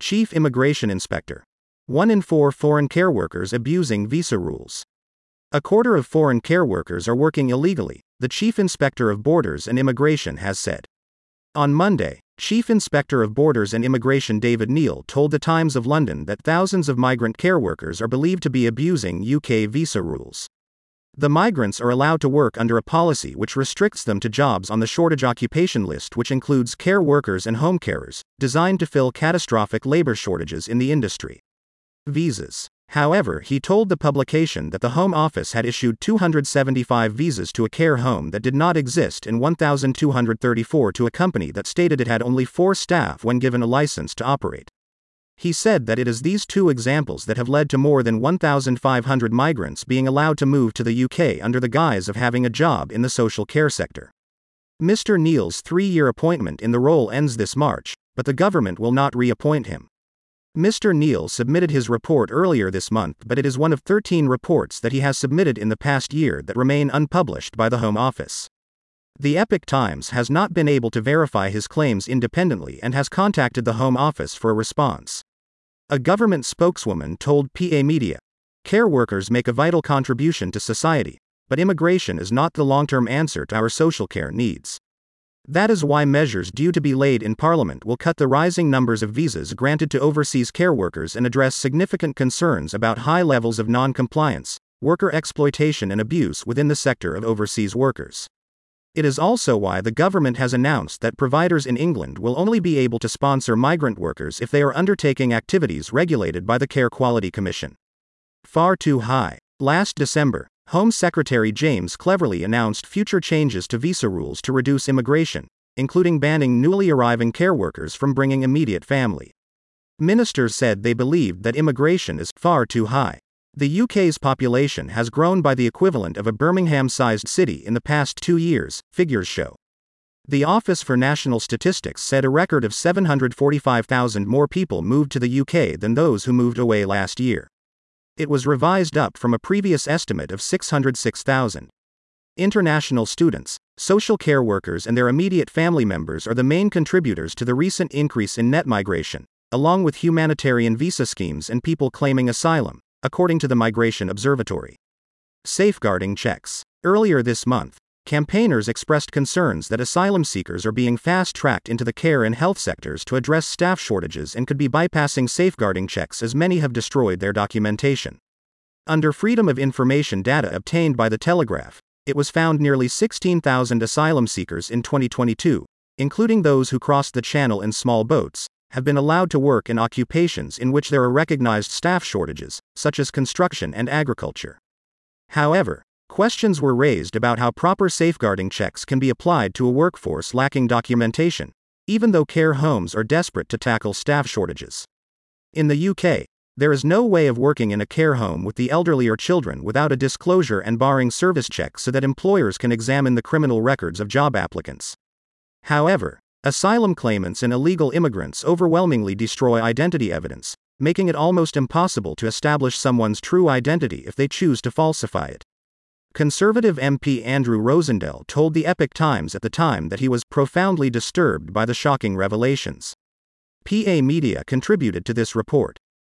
Chief Immigration Inspector. One in four foreign care workers abusing visa rules. A quarter of foreign care workers are working illegally, the Chief Inspector of Borders and Immigration has said. On Monday, Chief Inspector of Borders and Immigration David Neal told the Times of London that thousands of migrant care workers are believed to be abusing UK visa rules. The migrants are allowed to work under a policy which restricts them to jobs on the shortage occupation list, which includes care workers and home carers, designed to fill catastrophic labor shortages in the industry. Visas. However, he told the publication that the Home Office had issued 275 visas to a care home that did not exist and 1,234 to a company that stated it had only four staff when given a license to operate. He said that it is these two examples that have led to more than 1,500 migrants being allowed to move to the UK under the guise of having a job in the social care sector. Mr. Neal's three year appointment in the role ends this March, but the government will not reappoint him. Mr. Neal submitted his report earlier this month, but it is one of 13 reports that he has submitted in the past year that remain unpublished by the Home Office. The Epoch Times has not been able to verify his claims independently and has contacted the Home Office for a response. A government spokeswoman told PA Media Care workers make a vital contribution to society, but immigration is not the long term answer to our social care needs. That is why measures due to be laid in Parliament will cut the rising numbers of visas granted to overseas care workers and address significant concerns about high levels of non compliance, worker exploitation, and abuse within the sector of overseas workers. It is also why the government has announced that providers in England will only be able to sponsor migrant workers if they are undertaking activities regulated by the Care Quality Commission. Far too high. Last December, Home Secretary James Cleverly announced future changes to visa rules to reduce immigration, including banning newly arriving care workers from bringing immediate family. Ministers said they believed that immigration is far too high. The UK's population has grown by the equivalent of a Birmingham sized city in the past two years, figures show. The Office for National Statistics said a record of 745,000 more people moved to the UK than those who moved away last year. It was revised up from a previous estimate of 606,000. International students, social care workers, and their immediate family members are the main contributors to the recent increase in net migration, along with humanitarian visa schemes and people claiming asylum, according to the Migration Observatory. Safeguarding checks. Earlier this month, campaigners expressed concerns that asylum seekers are being fast tracked into the care and health sectors to address staff shortages and could be bypassing safeguarding checks as many have destroyed their documentation. Under Freedom of Information data obtained by The Telegraph, it was found nearly 16,000 asylum seekers in 2022, including those who crossed the channel in small boats, have been allowed to work in occupations in which there are recognized staff shortages, such as construction and agriculture. However, Questions were raised about how proper safeguarding checks can be applied to a workforce lacking documentation, even though care homes are desperate to tackle staff shortages. In the UK, there is no way of working in a care home with the elderly or children without a disclosure and barring service check so that employers can examine the criminal records of job applicants. However, asylum claimants and illegal immigrants overwhelmingly destroy identity evidence, making it almost impossible to establish someone's true identity if they choose to falsify it. Conservative MP Andrew Rosindell told the Epoch Times at the time that he was profoundly disturbed by the shocking revelations. PA Media contributed to this report.